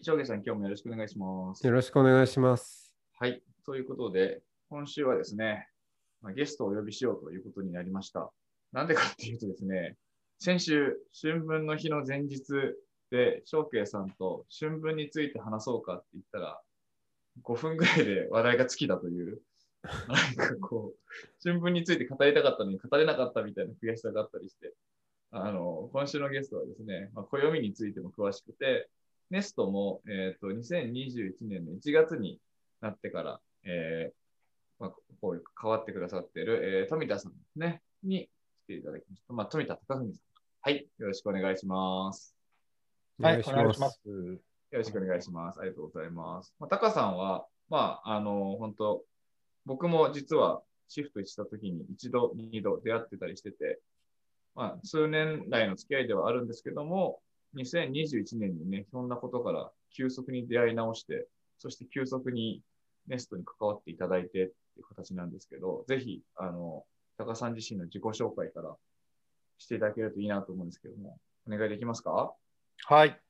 はい、翔平さん、今日もよろしくお願いします。よろしくお願いします。はい。ということで、今週はですね、まあ、ゲストをお呼びしようということになりました。なんでかっていうとですね、先週、春分の日の前日で、翔慶さんと春分について話そうかって言ったら、5分ぐらいで話題が尽きたという、なんかこう、春分について語りたかったのに語れなかったみたいな悔しさがあったりして、あの、今週のゲストはですね、まあ、暦についても詳しくて、ネストも、えっ、と、2021年の1月になってから、えーまあ、こう変わってくださっている、えー富田さんですね、に来ていただきました。まあ、富田貴文さん。はい、よろしくお願いします。はい、お願いします。よろしくお願いします。ありがとうございます。まあ、タカさんは、まあ、あの、本当僕も実はシフトしたときに一度、二度出会ってたりしてて、まあ、数年来の付き合いではあるんですけども、2021年にね、そんなことから急速に出会い直して、そして急速にネストに関わっていただいてっていう形なんですけど、ぜひ、あの、タカさん自身の自己紹介からしていただけるといいなと思うんですけども、お願いできますか？はい。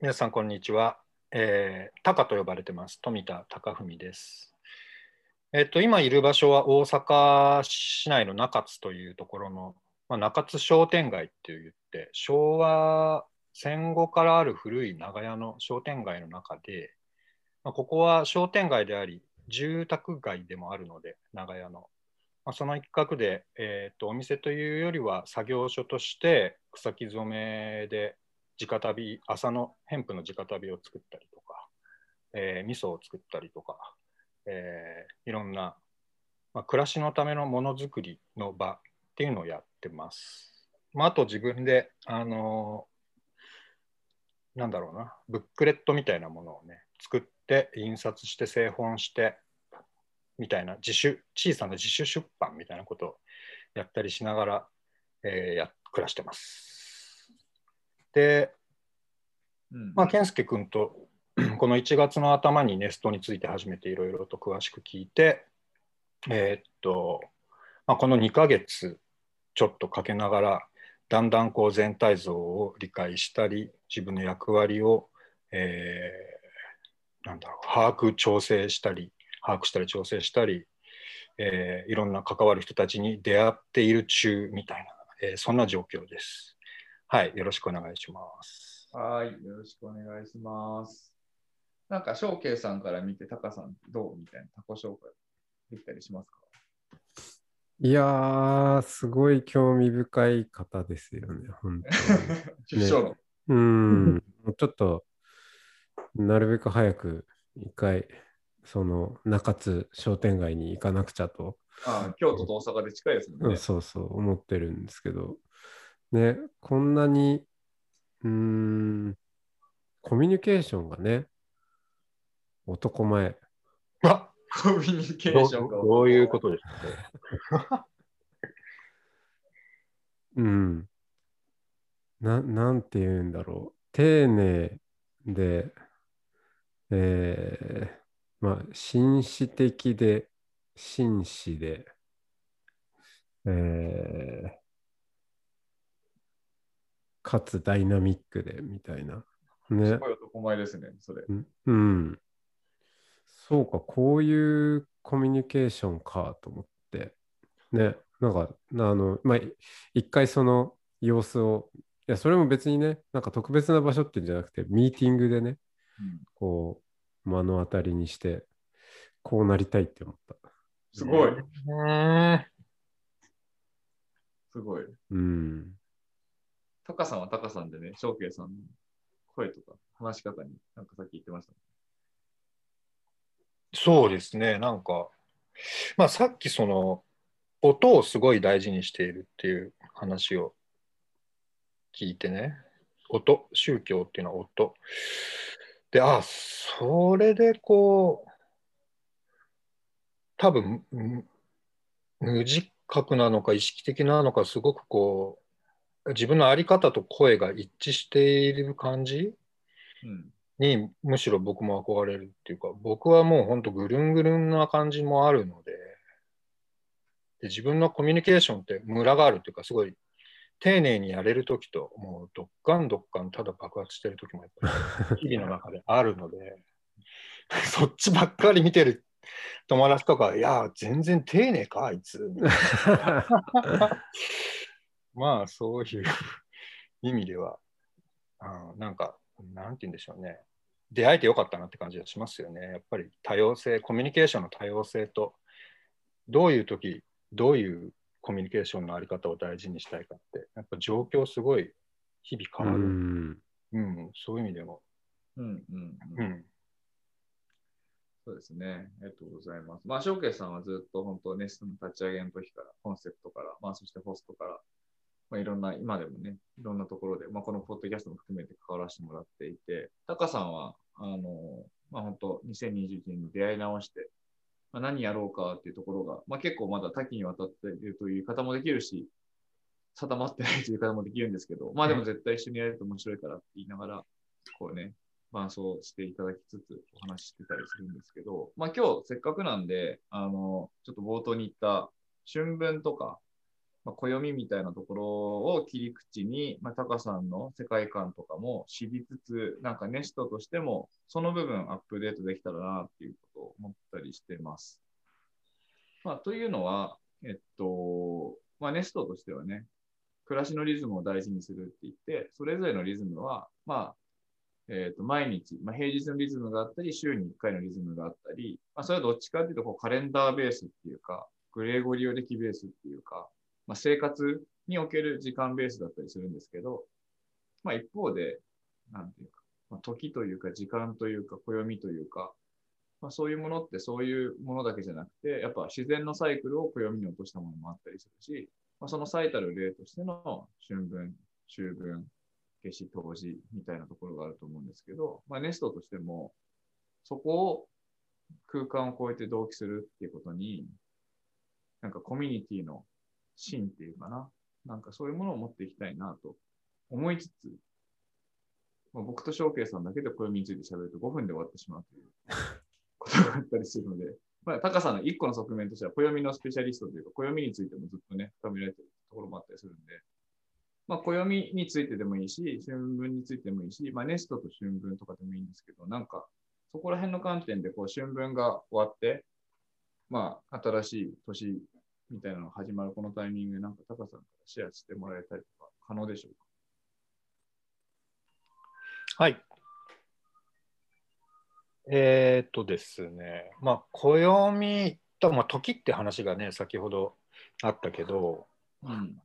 皆さん、こんにちは。えー、タカと呼ばれてます。富田貴文です。えっ、と、今いる場所は大阪市内の中津というところの、まあ、中津商店街って言って、昭和戦後からある古い長屋の商店街の中で、まあ、ここは商店街であり、住宅街でもあるので、長屋の。まあ、その一角で、えーと、お店というよりは作業所として草木染めで直旅朝のヘンプの直旅を作ったりとか、えー、味噌を作ったりとか、えー、いろんな、まあ、暮らしのためのものづくりの場っていうのをやってます。まあ、あと自分で、あのー、なんだろうなブックレットみたいなものをね作って印刷して製本してみたいな自主小さな自主出版みたいなことをやったりしながら、えー、や暮らしてます。で、うん、まあ、健介君と この1月の頭にネストについて初めていろいろと詳しく聞いて、えー、っと、まあ、この2ヶ月ちょっとかけながら、だんだんこう全体像を理解したり、自分の役割を、えー、なんだろう、把握、調整したり、把握したり調整したり、えー、いろんな関わる人たちに出会っている中みたいな、えー、そんな状況です。はい、よろしくお願いします。はい、よろしくお願いします。なんか、翔慶さんから見て、タカさんどうみたいなタコ紹介できたりしますか？いやー、すごい興味深い方ですよね、本当に。ね、うん、ちょっと、なるべく早く一回、その中津商店街に行かなくちゃと。ああ京都と大阪で近いですもんね、うん。そうそう、思ってるんですけど、ね、こんなに、うん、コミュニケーションがね、男前。あコミュニケーションがどどういうことですか？うん。ななんて言うんだろう。丁寧で、えー、まあ、紳士的で、紳士で、えー、かつダイナミックでみたいな。ね。すごい男前ですね、それ。うん。そうか、こういうコミュニケーションかと思って。ね。なんか、あの、まあ、一回その様子を、いや、それも別にね、なんか特別な場所っていうんじゃなくて、ミーティングでね、うん、こう、目の当たりにして、こうなりたいって思った。すごい。すごい。うん。タカさんはタカさんでね、翔慶さんの声とか話し方になんかさっき言ってました、ね。そうですね、なんか、まあさっきその、音をすごい大事にしているっていう話を聞いてね、音、宗教っていうのは音。で、あ、それでこう、多分、無自覚なのか意識的なのか、すごくこう、自分の在り方と声が一致している感じうん。にむしろ僕も憧れるっていうか、僕はもう本当ぐるんぐるんな感じもあるので、で自分のコミュニケーションってムラがあるっていうか、すごい丁寧にやれるときと、もうどっかんどっかんただ爆発してるときもやっぱり 日々の中であるので、そっちばっかり見てる友達とか、いや、全然丁寧か、あいつ。まあ、そういう意味では、あなんか、なんて言うんでしょうね。出会えてよかったなって感じがしますよね。やっぱり多様性、コミュニケーションの多様性と、どういう時、どういうコミュニケーションのあり方を大事にしたいかって、やっぱ状況すごい日々う変わる。ん。うん、そういう意味でも。うん。うん。ううんん。そうですね。ありがとうございます。まあ、ショーケイさんはずっと本当、ネストの立ち上げの時から、コンセプトから、まあ、そしてホストから、まあ、いろんな、今でもね、いろんなところで、まあ、このポッドキャストも含めて関わらせてもらっていて、タカさんは、あの、まあ、本当、2021年に出会い直して、まあ、何やろうかっていうところが、まあ、結構まだ多岐にわたっているという方もできるし、定まってないという方もできるんですけど、まあでも絶対一緒にやると面白いからって言いながら、こうね、伴走していただきつつお話ししてたりするんですけど、まあ今日せっかくなんで、あの、ちょっと冒頭に言った春分とか、まあ、暦みたいなところを切り口に、まあ、タカさんの世界観とかも知りつつ、なんかネストとしても、その部分アップデートできたらなっていうことを思ったりしてます。まあ、というのは、えっと、まあ、ネストとしてはね、暮らしのリズムを大事にするって言って、それぞれのリズムは、まあ、えっ、と、毎日、まあ、平日のリズムがあったり、週に1回のリズムがあったり、まあ、それはどっちかっていうと、こう、カレンダーベースっていうか、グレーゴリオ暦ベースっていうか、まあ、生活における時間ベースだったりするんですけど、まあ、一方で、なんていうか、まあ、時というか、時間というか、暦というか、まあ、そういうものってそういうものだけじゃなくて、やっぱ自然のサイクルを暦に落としたものもあったりするし、まあ、その最たる例としての春分、秋分、夏至、冬至みたいなところがあると思うんですけど、まあ、ネストとしても、そこを空間を超えて同期するっていうことに、なんかコミュニティの芯っていうかな、なんかそういうものを持っていきたいなと思いつつ、まあ、僕と翔慶さんだけで暦について喋ると5分で終わってしまうという ことがあったりするので、まあ、タカさんの一個の側面としては、暦のスペシャリストというか、暦についてもずっとね、深められてるところもあったりするんで、まあ、暦についてでもいいし、春分についてもいいし、まあ、ネストと春分とかでもいいんですけど、なんか、そこら辺の観点で、こう、春分が終わって、まあ、新しい年みたいなのが始まるこのタイミングで、なんか、タカさんからシェアしてもらえたりとか、可能でしょうか？はい。えー、っとですね、まあ、暦と、まあ、時って話がね、先ほどあったけど、うん。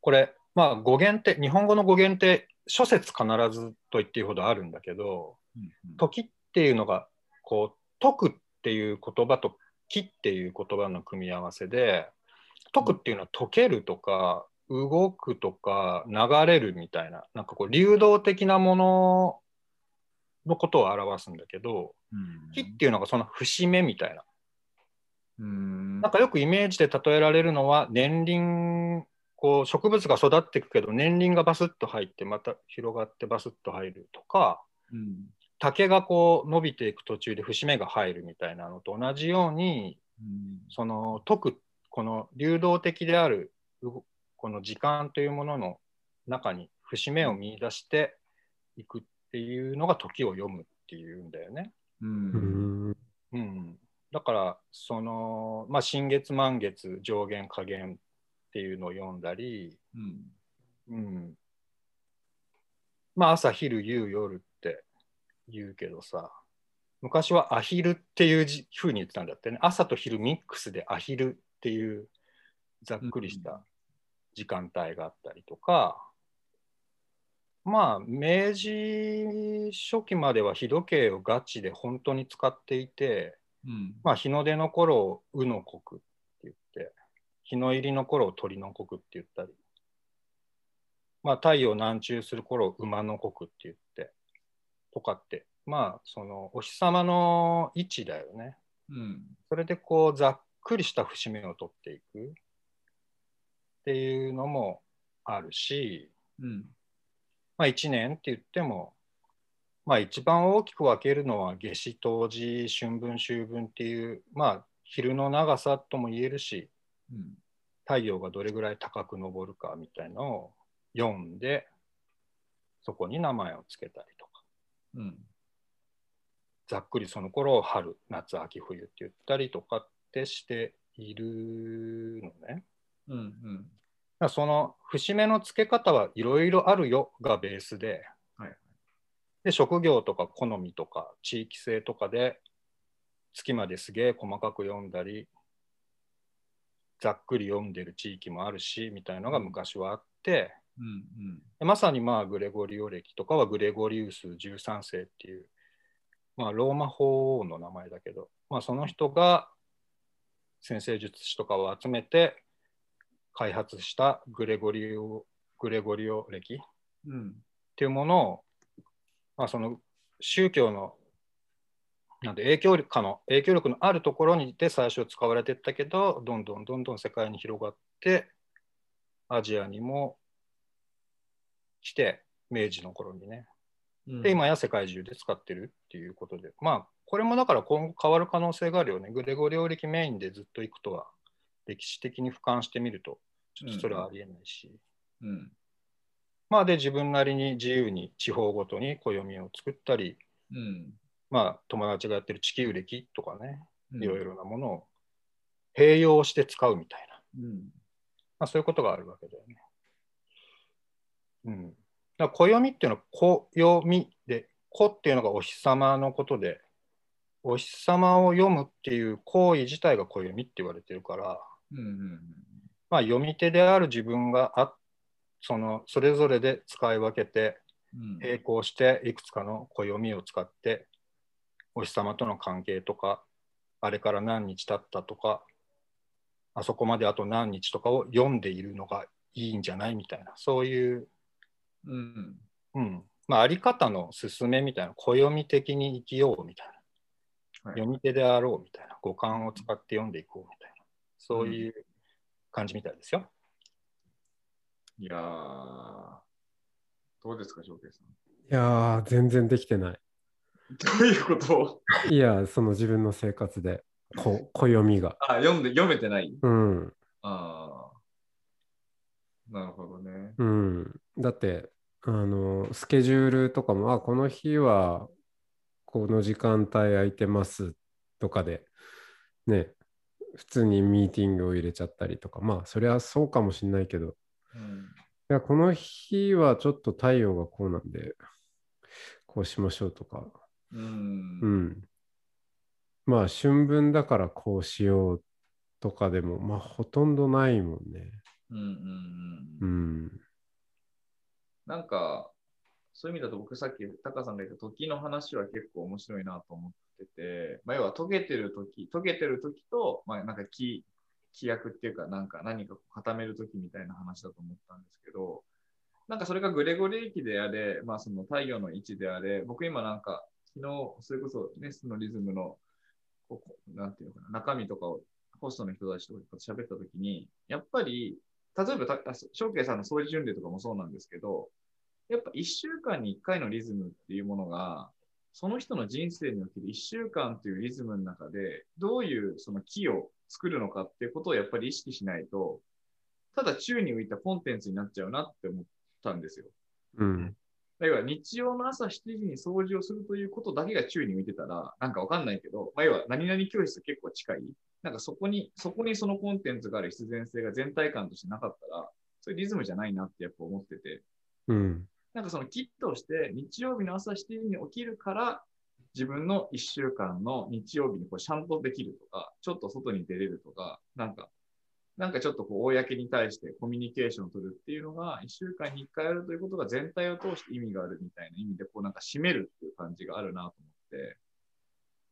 これ、まあ、語源って、日本語の語源って、諸説必ずと言っていいほどあるんだけど、うん時っていうのが、こう、解くっていう言葉と木っていう言葉の組み合わせで、解くっていうのは解けるとか、動くとか、流れるみたいな、なんかこう、流動的なもののことを表すんだけど、うん木っていうのがその節目みたいな。うん。なんかよくイメージで例えられるのは年輪こう植物が育っていくけど年輪がバスッと入ってまた広がってバスッと入るとかうん。竹がこう伸びていく途中で節目が入るみたいなのと同じようにうん。その解くこの流動的であるこの時間というものの中に節目を見出していくっていうのが時を読むっていうんだよね。う。うんん。うん、だからその、まあ、新月満月上限下限っていうのを読んだり、うん。うん、まあ朝昼夕夜って言うけどさ昔はアヒルっていうじふうに言ってたんだってね朝と昼ミックスでアヒルっていうざっくりした時間帯があったりとか、まあ明治初期までは日時計をガチで本当に使っていて、うん。まあ、日の出の頃を「うの国」って言って日の入りの頃を鳥の国って言ったり、まあ、太陽南中する頃を馬の国って言ってとかってまあ、そのお日様の位置だよね。うん。それでこう、ざっくりした節目を取っていくっていうのもあるし、うん。まあ、1年って言っても、まあ、一番大きく分けるのは夏至、冬至、春分、秋分っていう、まあ、昼の長さとも言えるし、うん。太陽がどれぐらい高く昇るかみたいのを読んで、そこに名前を付けたりとか、うん。ざっくりその頃を春、夏、秋、冬って言ったりとかってしているのね。うん。うん。その節目の付け方はいろいろあるよがベースで、はいで職業とか好みとか地域性とかで月まですげえ細かく読んだりざっくり読んでる地域もあるしみたいのが昔はあって、うん。うん。でまさにまあグレゴリオ歴とかはグレゴリウス13世っていう、まあ、ローマ法王の名前だけど、まあ、その人が先生術師とかを集めて開発したグレゴリオグレゴリオ歴っうん。ていうものを、まあ、その宗教のなんで影響力の影響力のあるところにで最初使われていったけどどんどんどんどん世界に広がってアジアにも来て明治の頃にねうん。で今や世界中で使ってるっていうことでまあこれもだから今後変わる可能性があるよねグレゴリオ歴メインでずっといくとは歴史的に俯瞰してみるとちょっとそれはありえないし、うん。まあで自分なりに自由に地方ごとに暦を作ったりうん。まあ友達がやってる地球歴とかねうん。いろいろなものを併用して使うみたいな、うん。まあ、そういうことがあるわけだよね。うん。だ暦っていうのは暦で、子っていうのがお日様のことで、お日様を読むっていう行為自体が暦って言われてるから、うん。うん。まあ読み手である自分があそのそれぞれで使い分けてうん。並行していくつかの暦を使ってお日様との関係とかあれから何日経ったとかあそこまであと何日とかを読んでいるのがいいんじゃないみたいなそういう、うん。うんまあ、あり方の進めみたいな暦的に生きようみたいな、はい読み手であろうみたいな五感を使って読んでいこうみたいなそういう感じみたいですよ。いやー、どうですか、翔平さん。いやー、全然できてない。どういうこと？をいや、その自分の生活で、こ暦が。あ、読んで、読めてない？うん。ああ。なるほどね。うん。だって、あの、スケジュールとかも、あ、この日は、この時間帯空いてますとかで、ね、普通にミーティングを入れちゃったりとか、まあ、それはそうかもしんないけど、うん。いや、この日はちょっと太陽がこうなんで、こうしましょうとか、うん。うん。まあ、春分だからこうしようとかでも、まあ、ほとんどないもんね。うん。うん。ううん。ん。なんか、そういう意味だと僕さっきタカさんが言った時の話は結構面白いなと思ってて、まあ、要は溶けてる時、溶けてる時と、まあ、なんか気、気役っていうか、なんか何か固める時みたいな話だと思ったんですけど、なんかそれがグレゴリー期であれ、まあその太陽の位置であれ、僕今なんか昨日、それこそネスのリズムの、こうなんていうのかな、中身とかをホストの人たちと喋った時に、やっぱり、例えばた、翔慶さんの掃除巡礼とかもそうなんですけど、やっぱ一週間に一回のリズムっていうものが、その人の人生における一週間というリズムの中で、どういうその木を作るのかっていうことをやっぱり意識しないと、ただ宙に浮いたコンテンツになっちゃうなって思ったんですよ。うん。要は日曜の朝7時に掃除をするということだけが宙に浮いてたら、なんかわかんないけど、まあ、要は何々教室と結構近い。なんかそこに、そこにそのコンテンツがある必然性が全体感としてなかったら、そういうリズムじゃないなってやっぱ思ってて。うん。なんかそのキットをして日曜日の朝7時に起きるから自分の1週間の日曜日にこうシャンとできるとか、ちょっと外に出れるとか、なんか、なんかちょっとこう公に対してコミュニケーションを取るっていうのが1週間に1回あるということが全体を通して意味があるみたいな意味でこうなんか締めるっていう感じがあるなと思って、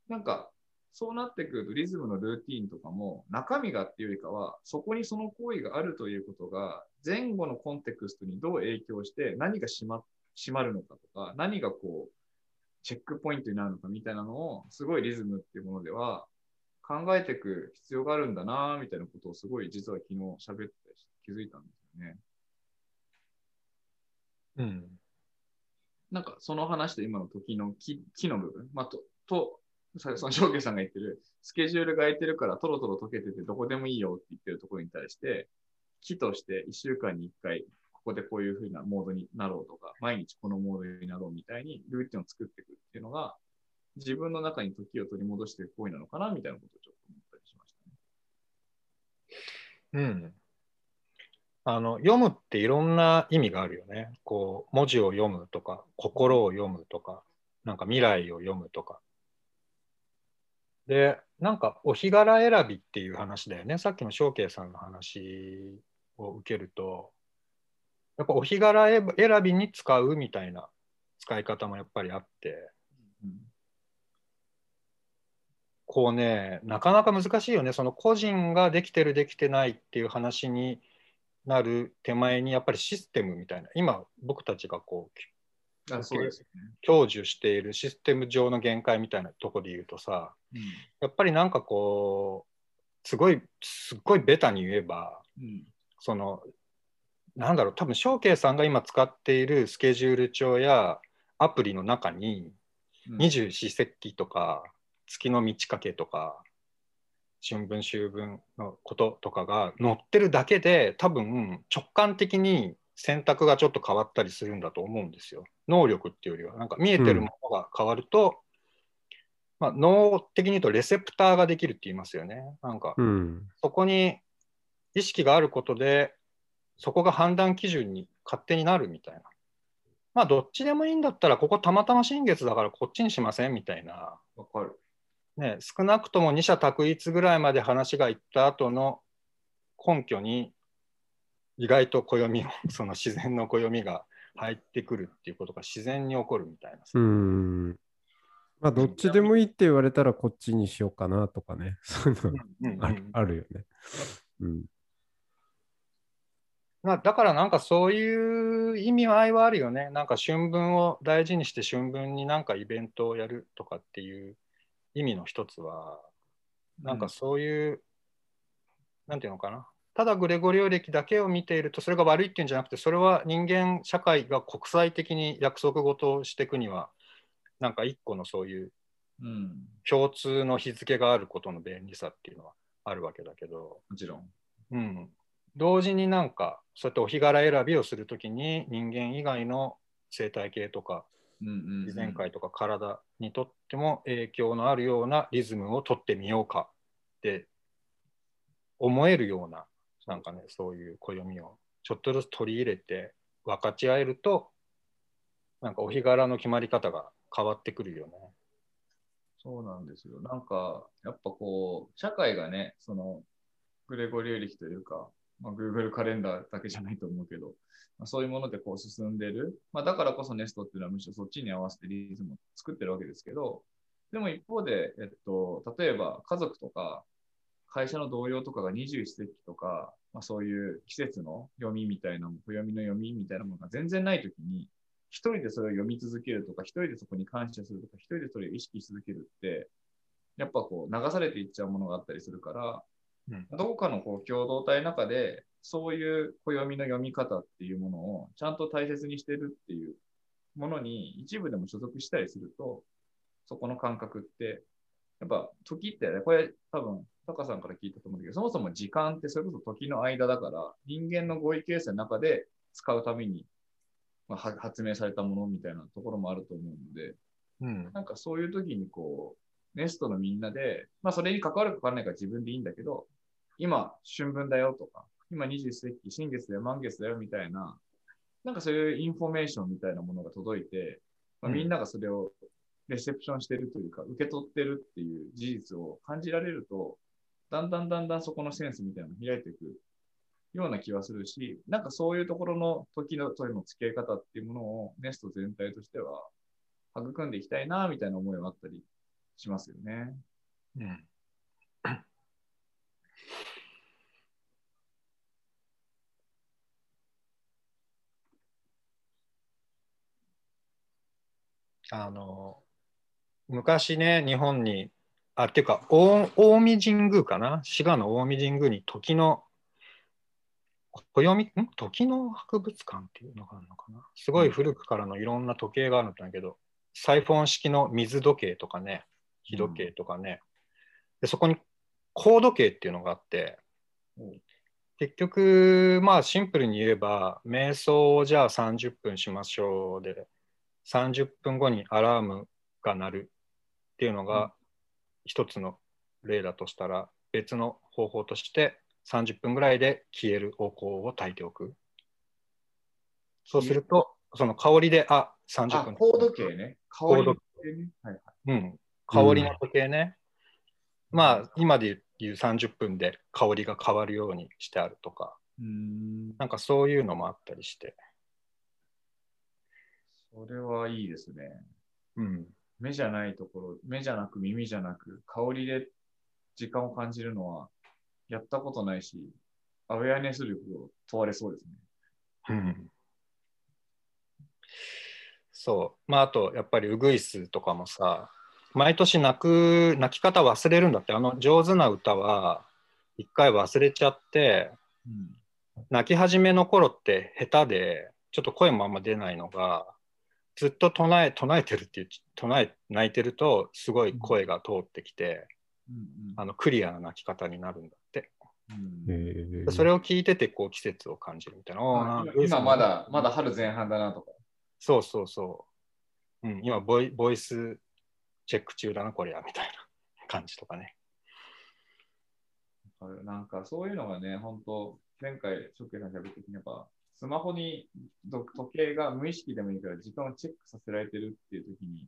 なんかそうなってくるとリズムのルーティーンとかも中身がっていうよりかはそこにその行為があるということが前後のコンテクストにどう影響して何が締ま締まるのかとか何がこうチェックポイントになるのかみたいなのを、すごいリズムっていうものでは考えていく必要があるんだな、みたいなことをすごい実は昨日喋って気づいたんですよね。うん。なんかその話と今の時の木木の部分、まあ、と、と、さその翔慶さんが言ってる、スケジュールが空いてるからトロトロ溶けててどこでもいいよって言ってるところに対して、木として1週間に1回、ここでこういう風なモードになろうとか、毎日このモードになろうみたいにルーティンを作っていくっていうのが、自分の中に時を取り戻していく行為なのかなみたいなことをちょっと思ったりしましたね。うん。あの読むっていろんな意味があるよね。こう文字を読むとか、心を読むとか、なんか未来を読むとか。で、なんかお日柄選びっていう話だよね。さっきの翔慶さんの話を受けると、やっぱお日柄選びに使うみたいな使い方もやっぱりあって、うんこうね、なかなか難しいよね。その個人ができてるできてないっていう話になる手前にやっぱりシステムみたいな、今僕たちがこうあそうですよね。享受しているシステム上の限界みたいなところで言うとさ、やっぱりなんかこう、すごい、すっごいベタに言えば、うんその、なんだろう、多分翔慶さんが今使っているスケジュール帳やアプリの中に、うん二十四節気とか月の満ち欠けとか春分秋分のこととかが載ってるだけで多分直感的に選択がちょっと変わったりするんだと思うんですよ。能力っていうよりはなんか見えてるものが変わると、まあ、脳的に言うとレセプターができるって言いますよね。なんかうん。そこに意識があることでそこが判断基準に勝手になるみたいな。まあどっちでもいいんだったらここたまたま新月だからこっちにしませんみたいな、わかる。ね、少なくとも二者択一ぐらいまで話がいった後の根拠に意外と暦をその自然の暦が入ってくるっていうことが自然に起こるみたいなさ。うん。まあ、どっちでもいいって言われたらこっちにしようかなとかね。そういうのうんうんあるよね。うん。まあ、だからなんかそういう意味合いはあるよね。なんか春分を大事にして春分になんかイベントをやるとかっていう意味の一つは、なんかそういう、なんていうのかな。ただグレゴリオ歴だけを見ているとそれが悪いっていうんじゃなくてそれは人間社会が国際的に約束事をしていくにはなんか一個のそういううん。共通の日付があることの便利さっていうのはあるわけだけど、もちろん。うん、同時になんかそうやってお日柄選びをするときに人間以外の生態系とか自然界とか体にとっても影響のあるようなリズムを取ってみようかって思えるようななんかねそういう暦をちょっとずつ取り入れて分かち合えるとなんかお日柄の決まり方が変わってくるよね。そうなんですよ。なんか、やっぱこう、社会がね、その、グレゴリオ歴というか、まあ、Google カレンダーだけじゃないと思うけど、まあ、そういうものでこう進んでる。まあ、だからこそネストっていうのはむしろそっちに合わせてリズムを作ってるわけですけど、でも一方で、えっと、例えば家族とか会社の同僚とかが二十四節気とか、まあ、そういう季節の読みみたいな、暦の読みみたいなものが全然ないときに、一人でそれを読み続けるとか、一人でそこに感謝するとか、一人でそれを意識し続けるって、やっぱこう流されていっちゃうものがあったりするから、うん。どこかのこう共同体の中で、そういう暦の読み方っていうものをちゃんと大切にしてるっていうものに一部でも所属したりすると、そこの感覚って、やっぱ時ってね、これ多分、タカさんから聞いたと思うんだけど、そもそも時間ってそれこそ時の間だから、人間の合意形成の中で使うために、まあ、は発明されたものみたいなところもあると思うので、うん。なんかそういう時にこう、ネストのみんなで、まあそれに関わるか関わらないか自分でいいんだけど、今、春分だよとか、今二十四節気、新月だよ、満月だよみたいな、なんかそういうインフォメーションみたいなものが届いて、まあ、うん。みんながそれをレセプションしてるというか、受け取ってるっていう事実を感じられると、だんだんだんだんそこのセンスみたいなの開いていくような気はするし、なんかそういうところの時のとの付き合い方っていうものをネスト全体としては育んでいきたいな、みたいな思いはあったりしますよね。うんあの昔ね、日本に、あ、っていうか、大近江神宮かな？滋賀の近江神宮に時の、暦？ん？時の博物館っていうのがあるのかな？すごい古くからのいろんな時計があるんだけど、サイフォン式の水時計とかね、日時計とかね、でそこに高度計っていうのがあって、うん。結局、まあシンプルに言えば、瞑想をじゃあ30分しましょうで、30分後にアラームが鳴るっていうのうん。が一つの例だとしたら、別の方法として30分ぐらいで消えるお香を焚いておく。そうすると、その香りで、あ、30あ、分。高度計ね。香りの時計ね。はいはい。うん、香りの時計ね。まあ、今で言う30分で香りが変わるようにしてあるとか、うーん。なんかそういうのもあったりして。それはいいですね。うん。目じゃないところ、目じゃなく耳じゃなく、香りで時間を感じるのは、やったことないし、アウェアネス力を問われそうですね。うん、そう。まあ、あと、やっぱりウグイスとかもさ、毎年泣く、泣き方忘れるんだって、あの上手な歌は、一回忘れちゃって、うん。泣き始めの頃って下手で、ちょっと声もあんま出ないのが、ずっと唱え、唱えてるっていう、唱え、泣いてると、すごい声が通ってきて、うんあのクリアな泣き方になるんだって。うんそれを聞いてて、こう季節を感じるみたいな。今まだ、まだ春前半だなとか。そうそうそう。うん、今ボイ、ボイスチェック中だな、これや、みたいな感じとかね。なんかそういうのがね、本当前回、ショッケさんが喋った時にやっぱ、スマホに時計が無意識でもいいから時間をチェックさせられてるっていう時に、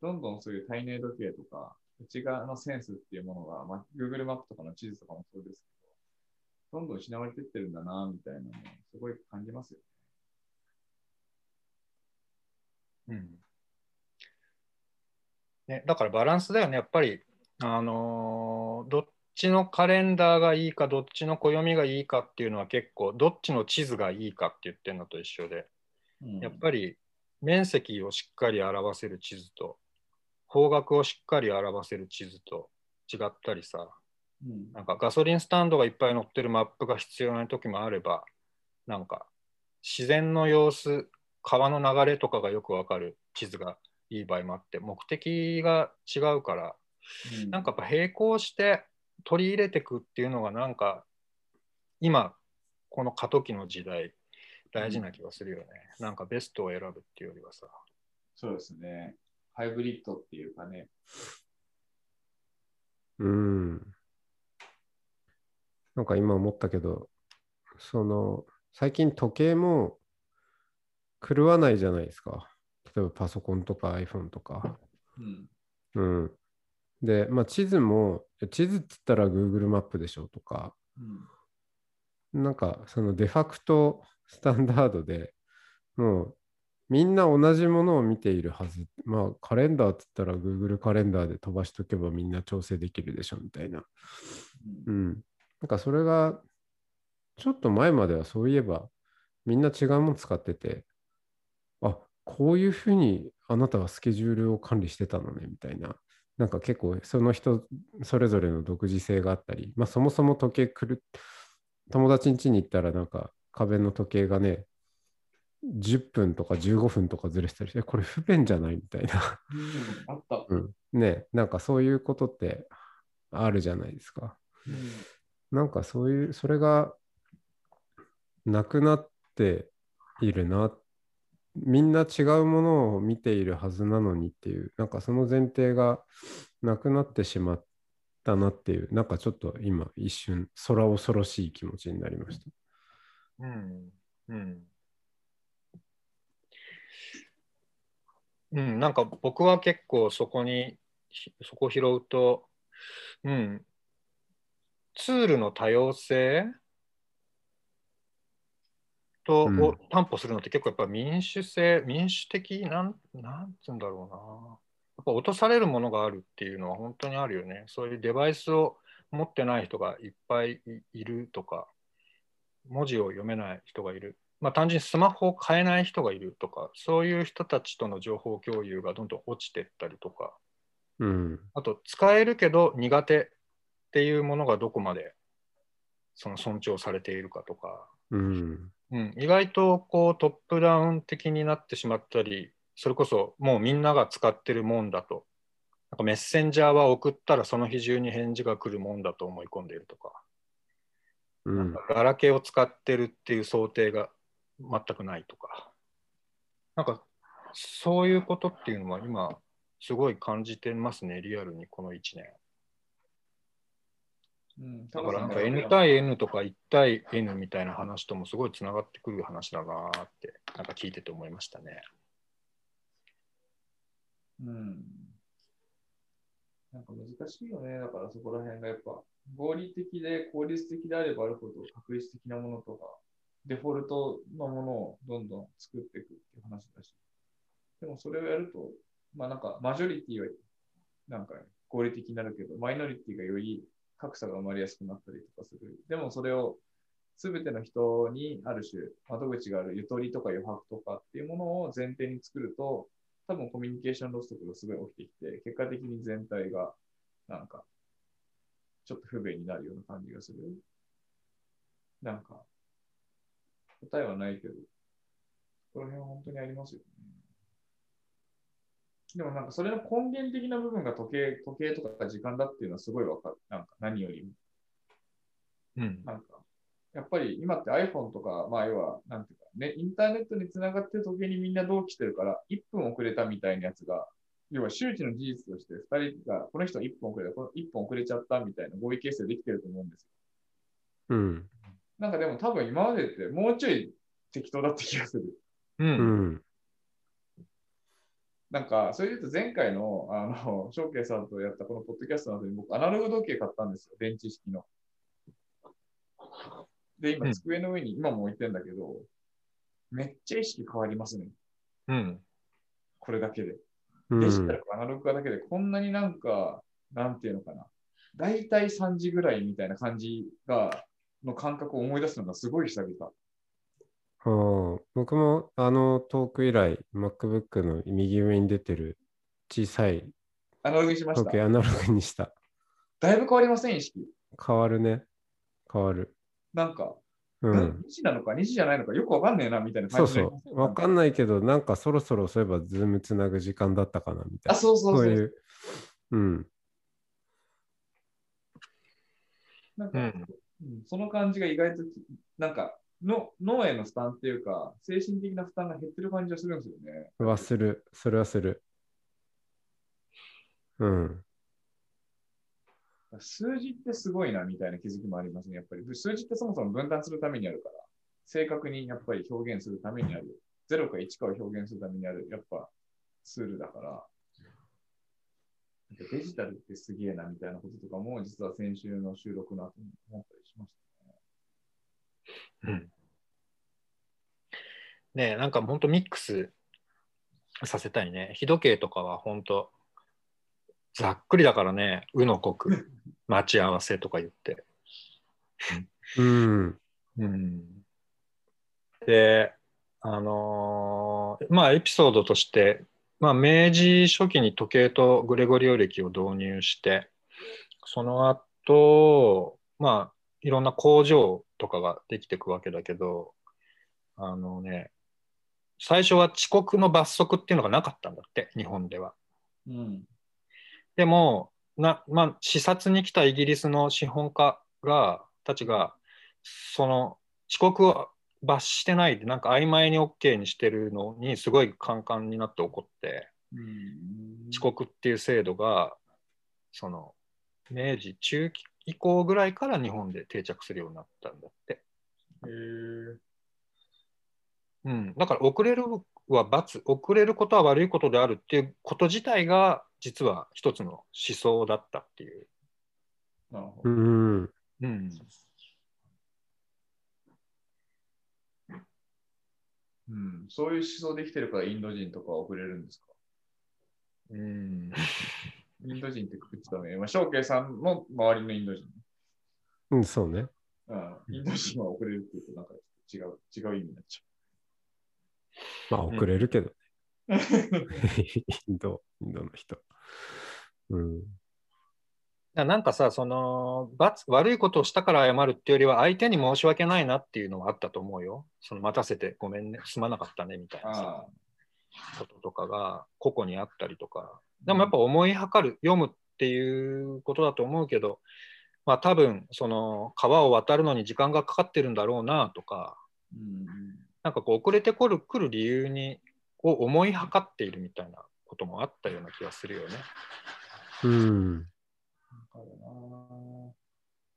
どんどんそういう体内時計とか、内側のセンスっていうものが、まあ、Google マップとかの地図とかもそうですけど、どんどん失われてってるんだな、みたいなのをすごい感じますよね。うん。ね、だからバランスだよね、やっぱり、あのーどっちのカレンダーがいいか、どっちの暦がいいかっていうのは結構、どっちの地図がいいかって言ってるのと一緒で、うん。やっぱり面積をしっかり表せる地図と、方角をしっかり表せる地図と違ったりさ、うん。なんかガソリンスタンドがいっぱい載ってるマップが必要な時もあれば、なんか自然の様子、川の流れとかがよくわかる地図がいい場合もあって、目的が違うから、うん。なんかやっぱ並行して取り入れていくっていうのがなんか今この過渡期の時代大事な気がするよね。なんかベストを選ぶっていうよりはさ。そうですね。ハイブリッドっていうかね。うん。なんか今思ったけど、その、最近時計も狂わないじゃないですか。例えばパソコンとか iPhone とか。うん。うん。で、まあ地図も、地図っつったら Google マップでしょとか、うん。なんかそのデファクトスタンダードでもうみんな同じものを見ているはず。まあカレンダーっつったら Google カレンダーで飛ばしとけばみんな調整できるでしょみたいな。ううんん。なんかそれがちょっと前まではそういえばみんな違うもの使ってて、あこういうふうにあなたはスケジュールを管理してたのねみたいな。なんか結構その人それぞれの独自性があったり、まあそもそも時計くる友達ん家に行ったらなんか壁の時計がね、10分とか15分とかずれてたりして、これ不便じゃないみたいな。あった。うん。ね、なんかそういうことってあるじゃないですか。なんかそういう、それがなくなっているな。みんな違うものを見ているはずなのにっていう、なんかその前提がなくなってしまったなっていう、なんかちょっと今一瞬空恐ろしい気持ちになりました。うん。うん。うん、なんか僕は結構そこに、そこ拾うと、うん、ツールの多様性と、うんを担保するのって結構やっぱ民主性、民主的なん、なんつうんだろうな。やっぱ落とされるものがあるっていうのは本当にあるよね。そういうデバイスを持ってない人がいっぱいいいるとか、文字を読めない人がいる。まあ単純にスマホを変えない人がいるとか、そういう人たちとの情報共有がどんどん落ちていったりとかうん。あと使えるけど苦手っていうものがどこまでその尊重されているかとか、うん。うん、意外とこうトップダウン的になってしまったりそれこそもうみんなが使ってるもんだとなんかメッセンジャーは送ったらその日中に返事が来るもんだと思い込んでいるとか、うん。ガラケーを使ってるっていう想定が全くないとかなんかそういうことっていうのは今すごい感じてますねリアルにこの1年。うん、だからなんか N 対 N とか1対 N みたいな話ともすごいつながってくる話だなーってなんか聞いてて思いましたね。うん。なんか難しいよね。だからそこら辺がやっぱ合理的で効率的であればあるほど確率的なものとか、デフォルトのものをどんどん作っていくっていう話だし。でもそれをやると、まあなんかマジョリティはなんか合理的になるけど、マイノリティがより格差が生まれやすくなったりとかする。でもそれをすべての人にある種窓口があるゆとりとか余白とかっていうものを前提に作ると、多分コミュニケーションロスとかがすごい起きてきて、結果的に全体がなんかちょっと不便になるような感じがする。なんか答えはないけど、この辺は本当にありますよね。でもなんかそれの根源的な部分が時計、時計とか時間だっていうのはすごいわかる。なんか何よりも。うんなんか、やっぱり今って iPhone とか、まあ要は、なんていうか、ね、インターネットにつながってる時計にみんな同期してるから、1分遅れたみたいなやつが、要は周知の事実として2人が、この人1分遅れた、この1分遅れちゃったみたいな合意形成できてると思うんですよ。うん。なんかでも多分今までってもうちょい適当だった気がする。ううんん。なんか、それで言うと前回の、あの、翔慶さんとやったこのポッドキャストの後に僕、アナログ時計買ったんですよ。電池式の。で、今、うん机の上に今も置いてんだけど、めっちゃ意識変わりますね。うんこれだけで。うんデジタルかアナログ化だけで、こんなになんか、なんていうのかな。だいたい3時ぐらいみたいな感じが、の感覚を思い出すのがすごい久々。ああ僕もあのトーク以来、MacBook の右上に出てる小さいアナログにしました。時計アナログにした。だいぶ変わりません、意識。変わるね。変わる。なんか、ううんん。2時なのか2時じゃないのかよくわかんねえなみたいなそう感じになりませそう。わかんないけど、なんかそろそろそういえば、ズームつなぐ時間だったかなみたいあ、な。そうそうそう。そういう。うん。なんか、うんうんその感じが意外とき、なんかの、脳への負担っていうか、精神的な負担が減ってる感じがするんですよね。はする。それはする。うん。数字ってすごいなみたいな気づきもありますね。やっぱり数字ってそもそも分断するためにあるから、正確にやっぱり表現するためにある。0か1かを表現するためにある、やっぱツールだから、デジタルってすげえなみたいなこととかも、実は先週の収録の後に思ったりしましたね。うんねえなんか本当ミックスさせたいね。日時計とかは本当ざっくりだからね、うの刻、待ち合わせとか言って。うん。うん、で、あのーまあエピソードとして、まあ、明治初期に時計とグレゴリオ暦を導入して、その後、まあいろんな工場とかができていくわけだけど、あのね、最初は遅刻の罰則っていうのがなかったんだって、日本では。うん。でもな、まあ、視察に来たイギリスの資本家がたちがその遅刻を罰してないでなんか曖昧に OK にしてるのにすごいカンカンになって怒ってうん遅刻っていう制度がその明治中期以降ぐらいから日本で定着するようになったんだって。へーうん、だから遅れるは罰遅れることは悪いことであるっていうこと自体が実は一つの思想だったっていう。なるほど。うん。うんうん。そういう思想できてるからインド人とかは遅れるんですか？うん インド人ってくくってたね。まあ、翔慶さんの周りのインド人。うん、そうね。うん。インド人は遅れるっていうと、なんか違う、違う意味になっちまあ、ん遅れるけど、ゃう。インド、インドの人。うん。だなんかさ、その罰悪いことをしたから謝るっていうよりは、相手に申し訳ないなっていうのはあったと思うよ。その待たせてごめんね、すまなかったねみたいなこととかが個々にあったりとか。でもやっぱ思いはかる、読むっていうことだと思うけど、まあ多分その川を渡るのに時間がかかってるんだろうなとか、うんなんかこう遅れてくる来る理由にを思いはかっているみたいなこともあったような気がするよね。うん。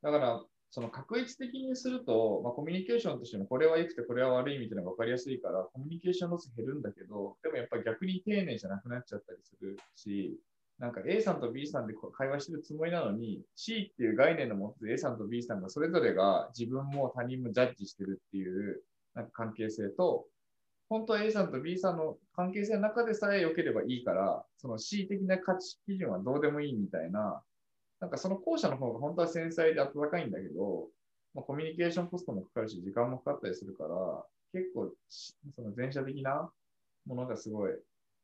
だから、その確一的にすると、まあ、コミュニケーションとしてもこれは良くてこれは悪いみたいなのが分かりやすいから、コミュニケーションロス減るんだけど、でもやっぱり逆に丁寧じゃなくなっちゃったりするし、なんか A さんと B さんで会話してるつもりなのに、C っていう概念の持つ A さんと B さんがそれぞれが自分も他人もジャッジしてるっていうなんか関係性と、本当は A さんと B さんの関係性の中でさえ良ければいいから、その C 的な価値基準はどうでもいいみたいな、なんかその後者の方が本当は繊細で温かいんだけど、まあ、コミュニケーションコストもかかるし、時間もかかったりするから、結構し、その前者的なものがすごい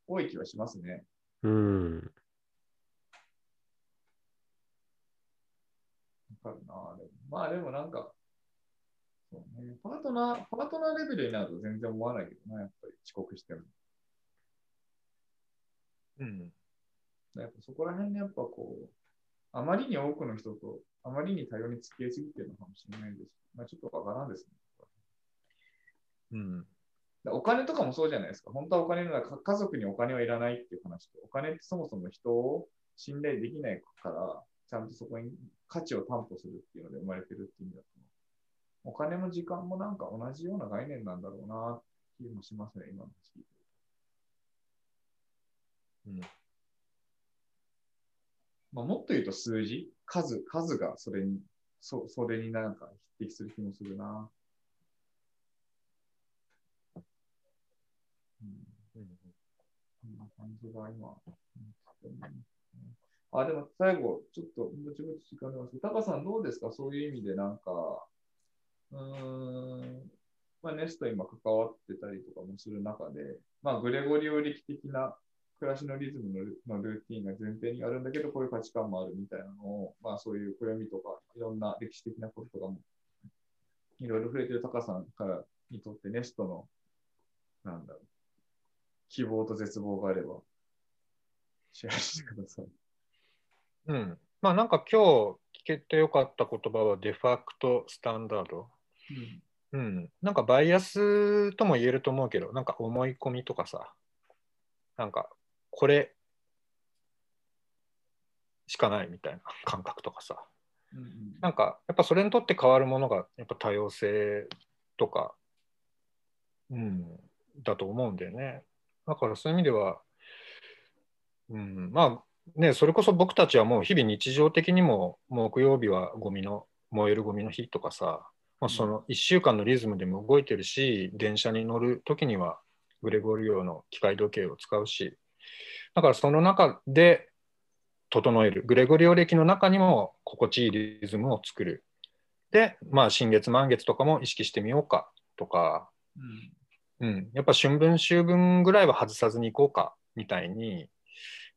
多い気はしますね。うん。わかるなでもまあでもなんか、そうね、パートナー、パートナーレベルになると全然思わないけどな、やっぱり遅刻しても。うん。やっぱそこら辺にやっぱこう、あまりに多くの人と、あまりに多様に付き合いすぎてるのかもしれないです。まあちょっとわからんですね。うん。だお金とかもそうじゃないですか。本当はお金ならか家族にお金はいらないっていう話と、お金ってそもそも人を信頼できないから、ちゃんとそこに価値を担保するっていうので生まれてるっていう意味だと、お金も時間もなんか同じような概念なんだろうなっていう気もしますね、今の話聞いてうんまあ、もっと言うと数字、数、数がそれに、そそれになんか匹敵する気もするな。うん。こんな感じが今。あ、でも最後、ちょっと、ぼちぼち時間出ますけど、タカさんどうですか？そういう意味でなんか、うん、まあ、ネスト今関わってたりとかもする中で、まあ、グレゴリオ歴的な暮らしのリズムのルーティンが前提にあるんだけど、こういう価値観もあるみたいなのを、まあ、そういう暦とか、いろんな歴史的なこととかも、いろいろ触れてるタカさんからにとってネストの、なんだろう、希望と絶望があれば、シェアしてください。うん。まあなんか今日聞けてよかった言葉はデファクトスタンダード。うん。なんかバイアスとも言えると思うけど、なんか思い込みとかさ、なんかこれしかないみたいな感覚とかさ、うんうん。なんかやっぱそれにとって変わるものがやっぱ多様性とか、うん、だと思うんだよね。だからそういう意味では、うん、まあね、それこそ僕たちはもう日々日常的にも木曜日はゴミの燃えるゴミの日とかさ、まあ、その1週間のリズムでも動いてるし、電車に乗る時にはグレゴリオの機械時計を使うし、だからその中で整える。グレゴリオ歴の中にも心地いいリズムを作る。で、まあ、新月満月とかも意識してみようかとか、うんうん、やっぱ春分秋分ぐらいは外さずにいこうかみたいに、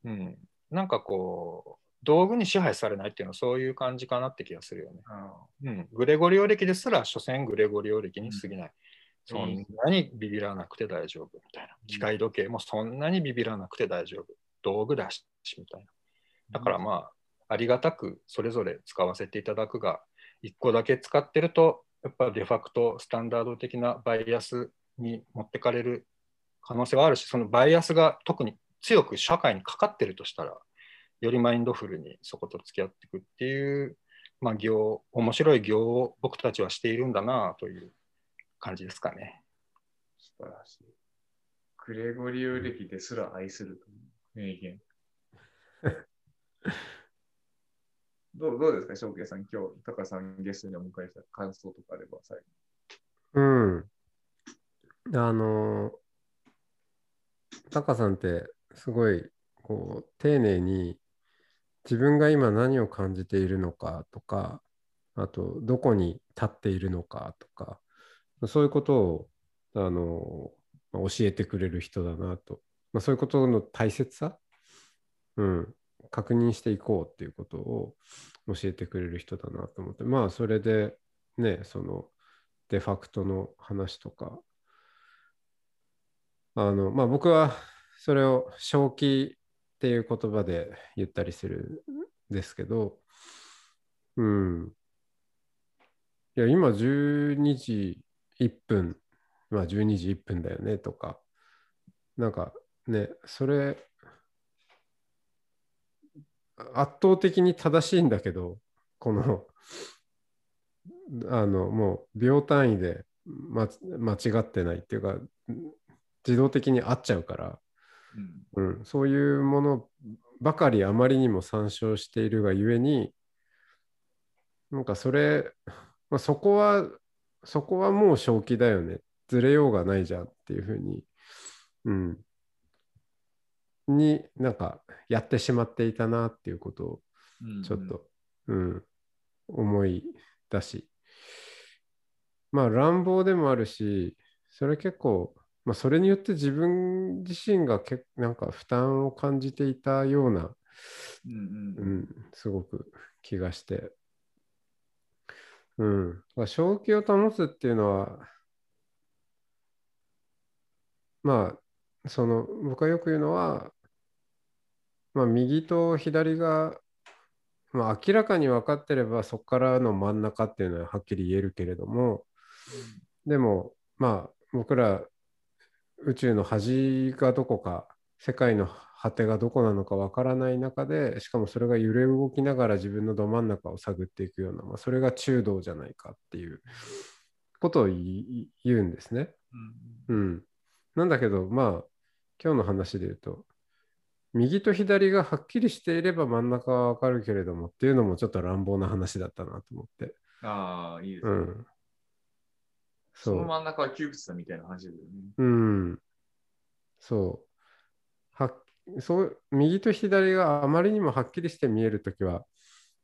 うん、なんかこう、道具に支配されないっていうのはそういう感じかなって気がするよね。あうん、グレゴリオ歴ですら、所詮グレゴリオ歴に過ぎない。うんそんなにビビらなくて大丈夫みたいな。機械時計もそんなにビビらなくて大丈夫。道具だし、みたいな。だからまあ、ありがたくそれぞれ使わせていただくが、1個だけ使ってると、やっぱデファクト、スタンダード的なバイアスに持ってかれる可能性はあるし、そのバイアスが特に強く社会にかかってるとしたら、よりマインドフルにそこと付き合っていくっていう、まあ、業、面白い業を僕たちはしているんだなという感じですかね。素晴らしい。グレゴリオ歴ですら愛するという名言。どうどうですか、翔慶さん、今日、高さんゲストにお迎えした感想とかあれば、最後。うん。あの、タカさんってすごいこう丁寧に自分が今何を感じているのかとか、あとどこに立っているのかとか、そういうことをあの教えてくれる人だなと。まあ、そういうことの大切さ、うん、確認していこうっていうことを教えてくれる人だなと思って、まあそれでね、そのデファクトの話とか、あの、まあ僕はそれを正気っていう言葉で言ったりするんですけど、うん。いや、今12時1分、まあ12時1分だよねとか、なんかね、それ、圧倒的に正しいんだけど、この、あの、もう秒単位で、ま、間違ってないっていうか、自動的に合っちゃうから、うん。うん、そういうものばかりあまりにも参照しているがゆえに、なんかそれ、まあ、そこは、そこはもう正気だよね。ずれようがないじゃんっていうふうに、うん、になんかやってしまっていたなっていうことをうんちょっと、うん、思い出し、まあ乱暴でもあるし、それ結構、まあ、それによって自分自身がけなんか負担を感じていたような、うんううん。ん、すごく気がして、うん、正気を保つっていうのは、まあ、その僕がよく言うのは、まあ、右と左が、まあ、明らかに分かってればそこからの真ん中っていうのははっきり言えるけれどもでもまあ僕ら宇宙の端がどこか世界の果てがどこなのか分からない中でしかもそれが揺れ動きながら自分のど真ん中を探っていくような、まあ、それが中道じゃないかっていうことを言うんですね。うんうん。なんだけど、まあ、今日の話で言うと、右と左がはっきりしていれば真ん中はわかるけれどもっていうのもちょっと乱暴な話だったなと思って。ああ、いいですね。うん。その。真ん中は窮屈さみたいな話だよね。うん。そう。はそう右と左があまりにもはっきりして見えるときは、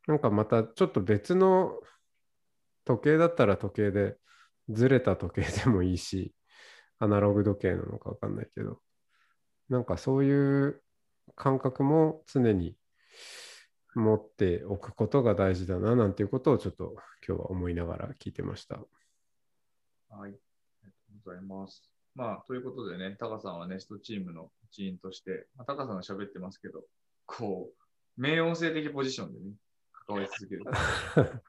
なんかまたちょっと別の時計だったら時計で、ずれた時計でもいいし、アナログ時計なのかわかんないけど、なんかそういう感覚も常に持っておくことが大事だななんていうことをちょっと今日は思いながら聞いてました。はい。ありがとうございます。まあ、ということでね、タカさんはネストチームの一員として、まあ、タカさんが喋ってますけど、こう、冥王星的ポジションでね、関わり続ける。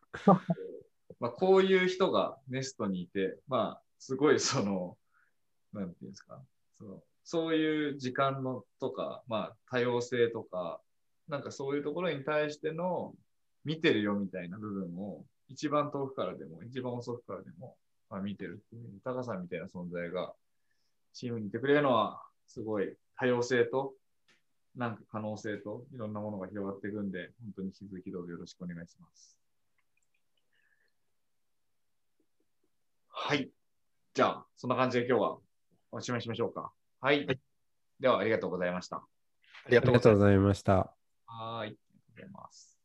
まあ、こういう人がネストにいて、まあ、すごいその、なんていうんですか、そのそういう時間のとか、まあ、多様性とか、なんかそういうところに対しての見てるよみたいな部分を、一番遠くからでも、一番遅くからでも、まあ、見てるっていう、高さんみたいな存在がチームにいてくれるのは、すごい多様性と、なんか可能性と、いろんなものが広がっていくんで、本当に引き続きどうぞよろしくお願いします。はい。じゃあ、そんな感じで今日はおしまいしましょうか。はい。はいでは、ありがとうございました。ありがとうございました。はーい。ありがとうございます。